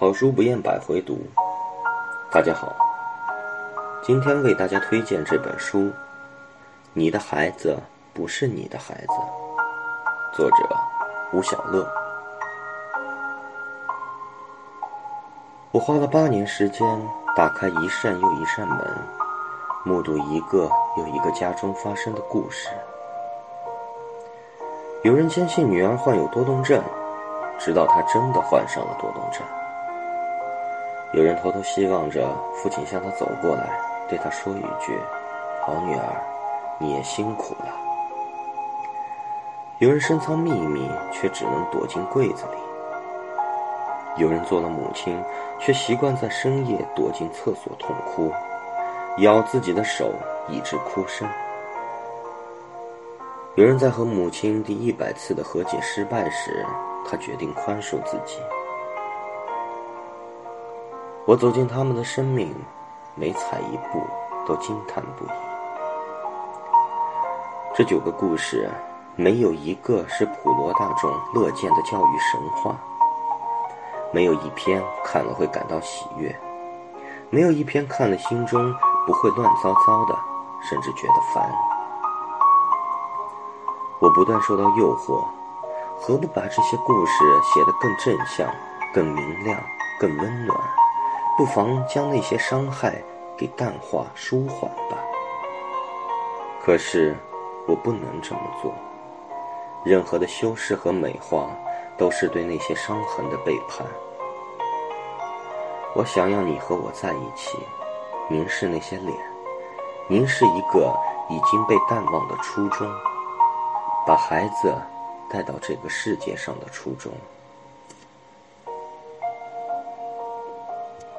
好书不厌百回读。大家好，今天为大家推荐这本书《你的孩子不是你的孩子》，作者吴小乐。我花了八年时间打开一扇又一扇门，目睹一个又一个家中发生的故事。有人坚信女儿患有多动症，直到她真的患上了多动症。有人偷偷希望着父亲向他走过来，对他说一句：“好女儿，你也辛苦了。”有人深藏秘密，却只能躲进柜子里；有人做了母亲，却习惯在深夜躲进厕所痛哭，咬自己的手以致哭声。有人在和母亲第一百次的和解失败时，他决定宽恕自己。我走进他们的生命，每踩一步都惊叹不已。这九个故事，没有一个是普罗大众乐见的教育神话，没有一篇看了会感到喜悦，没有一篇看了心中不会乱糟糟的，甚至觉得烦。我不断受到诱惑，何不把这些故事写得更正向、更明亮、更温暖？不妨将那些伤害给淡化、舒缓吧。可是，我不能这么做。任何的修饰和美化，都是对那些伤痕的背叛。我想要你和我在一起，凝视那些脸，凝视一个已经被淡忘的初衷，把孩子带到这个世界上的初衷。